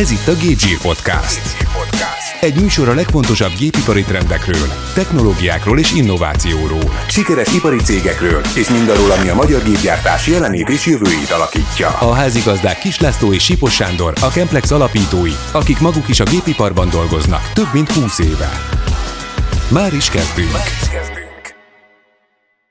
Ez itt a Gégy Podcast. Egy műsor a legfontosabb gépipari trendekről, technológiákról és innovációról. Sikeres ipari cégekről és mindarról, ami a magyar gépgyártás jelenét és jövőjét alakítja. A házigazdák Kis László és Sipos Sándor, a Kemplex alapítói, akik maguk is a gépiparban dolgoznak több mint 20 éve. Már is kezdünk. Már is kezdünk.